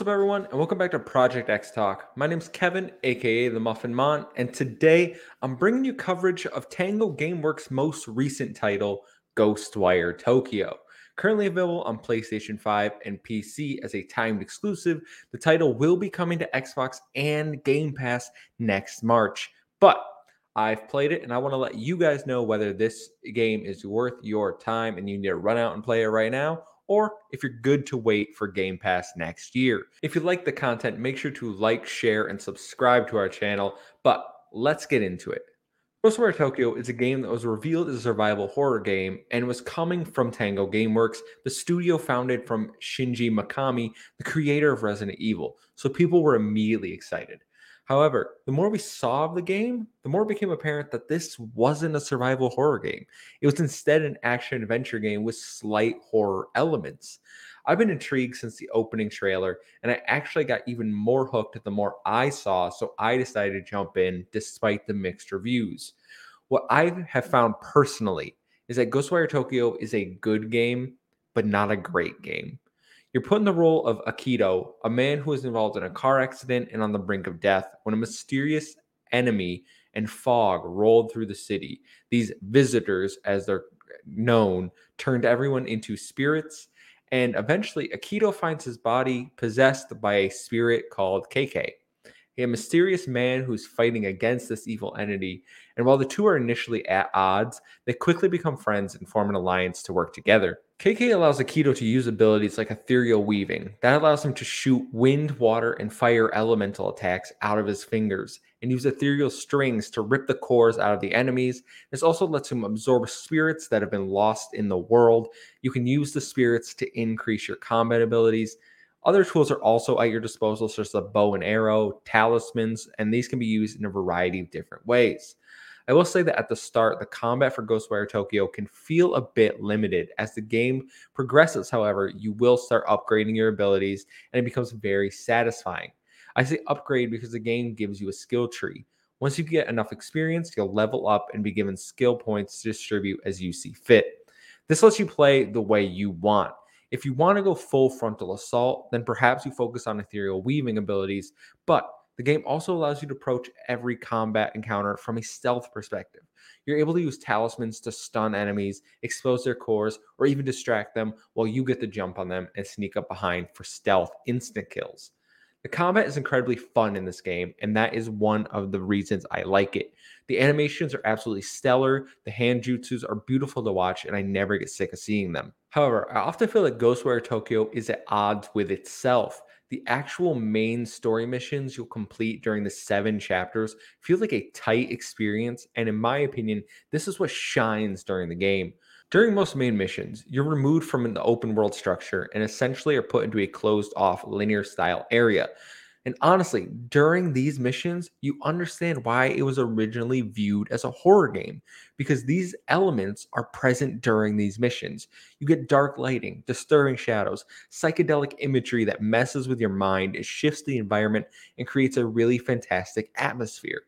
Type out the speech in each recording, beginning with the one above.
What's up, everyone, and welcome back to Project X Talk. My name's Kevin, aka the Muffin Mon, and today I'm bringing you coverage of Tango Gameworks' most recent title, Ghostwire Tokyo. Currently available on PlayStation 5 and PC as a timed exclusive, the title will be coming to Xbox and Game Pass next March. But I've played it and I want to let you guys know whether this game is worth your time and you need to run out and play it right now or if you're good to wait for Game Pass next year. If you like the content, make sure to like, share, and subscribe to our channel. But let's get into it. Ghostwire Tokyo is a game that was revealed as a survival horror game and was coming from Tango Gameworks, the studio founded from Shinji Mikami, the creator of Resident Evil. So people were immediately excited. However, the more we saw of the game, the more it became apparent that this wasn't a survival horror game. It was instead an action adventure game with slight horror elements. I've been intrigued since the opening trailer, and I actually got even more hooked the more I saw, so I decided to jump in despite the mixed reviews. What I have found personally is that Ghostwire Tokyo is a good game, but not a great game. You're put in the role of Akito, a man who is involved in a car accident and on the brink of death when a mysterious enemy and fog rolled through the city. These visitors, as they're known, turned everyone into spirits, and eventually Akito finds his body possessed by a spirit called KK a mysterious man who's fighting against this evil entity. And while the two are initially at odds, they quickly become friends and form an alliance to work together. KK allows Akito to use abilities like ethereal weaving. That allows him to shoot wind, water, and fire elemental attacks out of his fingers and use ethereal strings to rip the cores out of the enemies. This also lets him absorb spirits that have been lost in the world. You can use the spirits to increase your combat abilities. Other tools are also at your disposal, such as a bow and arrow, talismans, and these can be used in a variety of different ways. I will say that at the start, the combat for Ghostwire Tokyo can feel a bit limited. As the game progresses, however, you will start upgrading your abilities and it becomes very satisfying. I say upgrade because the game gives you a skill tree. Once you get enough experience, you'll level up and be given skill points to distribute as you see fit. This lets you play the way you want. If you want to go full frontal assault, then perhaps you focus on ethereal weaving abilities, but the game also allows you to approach every combat encounter from a stealth perspective. You're able to use talismans to stun enemies, expose their cores, or even distract them while you get the jump on them and sneak up behind for stealth instant kills. The combat is incredibly fun in this game, and that is one of the reasons I like it. The animations are absolutely stellar, the hand jutsus are beautiful to watch, and I never get sick of seeing them. However, I often feel that Ghostwire Tokyo is at odds with itself. The actual main story missions you'll complete during the seven chapters feel like a tight experience, and in my opinion, this is what shines during the game. During most main missions, you're removed from the open world structure and essentially are put into a closed off linear style area. And honestly, during these missions, you understand why it was originally viewed as a horror game because these elements are present during these missions. You get dark lighting, disturbing shadows, psychedelic imagery that messes with your mind, it shifts the environment, and creates a really fantastic atmosphere.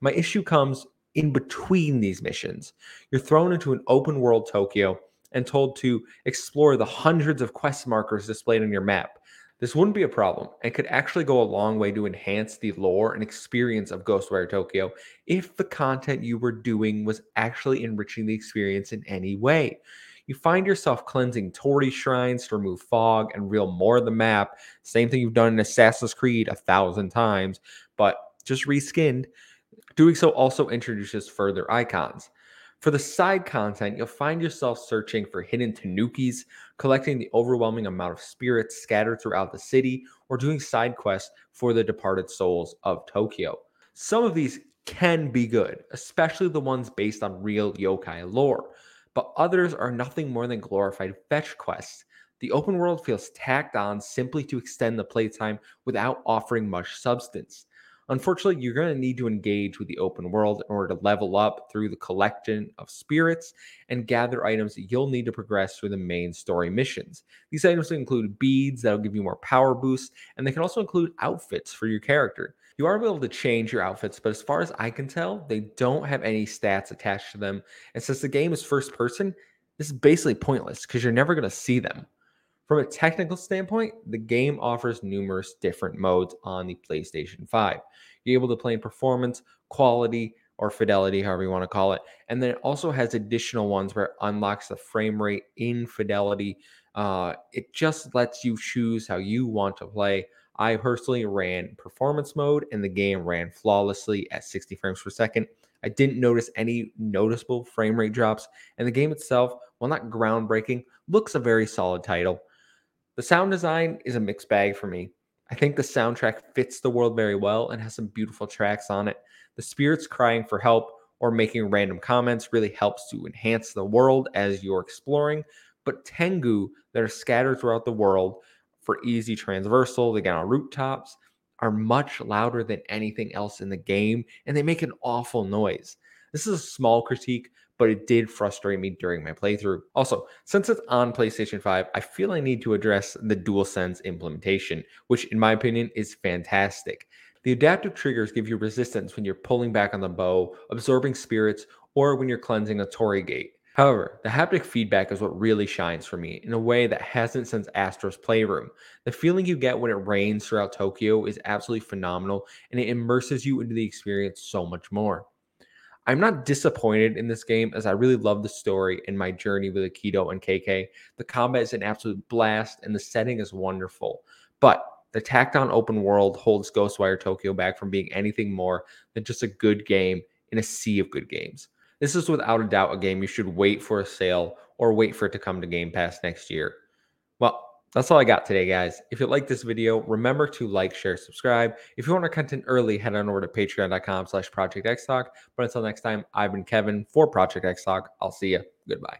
My issue comes in between these missions. You're thrown into an open world Tokyo and told to explore the hundreds of quest markers displayed on your map. This wouldn't be a problem and could actually go a long way to enhance the lore and experience of Ghostwire Tokyo if the content you were doing was actually enriching the experience in any way. You find yourself cleansing Torii shrines to remove fog and reveal more of the map. Same thing you've done in Assassin's Creed a thousand times, but just reskinned. Doing so also introduces further icons. For the side content, you'll find yourself searching for hidden tanukis, collecting the overwhelming amount of spirits scattered throughout the city, or doing side quests for the departed souls of Tokyo. Some of these can be good, especially the ones based on real yokai lore, but others are nothing more than glorified fetch quests. The open world feels tacked on simply to extend the playtime without offering much substance. Unfortunately, you're going to need to engage with the open world in order to level up through the collection of spirits and gather items that you'll need to progress through the main story missions. These items include beads that'll give you more power boosts, and they can also include outfits for your character. You are able to change your outfits, but as far as I can tell, they don't have any stats attached to them. And since the game is first person, this is basically pointless because you're never going to see them. From a technical standpoint, the game offers numerous different modes on the PlayStation 5. You're able to play in performance, quality, or fidelity, however you want to call it. And then it also has additional ones where it unlocks the frame rate in fidelity. Uh, it just lets you choose how you want to play. I personally ran performance mode and the game ran flawlessly at 60 frames per second. I didn't notice any noticeable frame rate drops, and the game itself, while not groundbreaking, looks a very solid title. The sound design is a mixed bag for me. I think the soundtrack fits the world very well and has some beautiful tracks on it. The spirits crying for help or making random comments really helps to enhance the world as you're exploring. But Tengu that are scattered throughout the world for easy transversal, they get on rooftops, are much louder than anything else in the game, and they make an awful noise. This is a small critique, but it did frustrate me during my playthrough. Also, since it's on PlayStation 5, I feel I need to address the DualSense implementation, which in my opinion is fantastic. The adaptive triggers give you resistance when you're pulling back on the bow, absorbing spirits, or when you're cleansing a Torii Gate. However, the haptic feedback is what really shines for me in a way that hasn't since Astro's Playroom. The feeling you get when it rains throughout Tokyo is absolutely phenomenal and it immerses you into the experience so much more. I'm not disappointed in this game as I really love the story and my journey with Akito and KK. The combat is an absolute blast and the setting is wonderful. But the tacked on open world holds Ghostwire Tokyo back from being anything more than just a good game in a sea of good games. This is without a doubt a game you should wait for a sale or wait for it to come to Game Pass next year. Well, that's all I got today, guys. If you like this video, remember to like, share, subscribe. If you want our content early, head on over to patreon.com slash Project X Talk. But until next time, I've been Kevin for Project X Talk. I'll see you. Goodbye.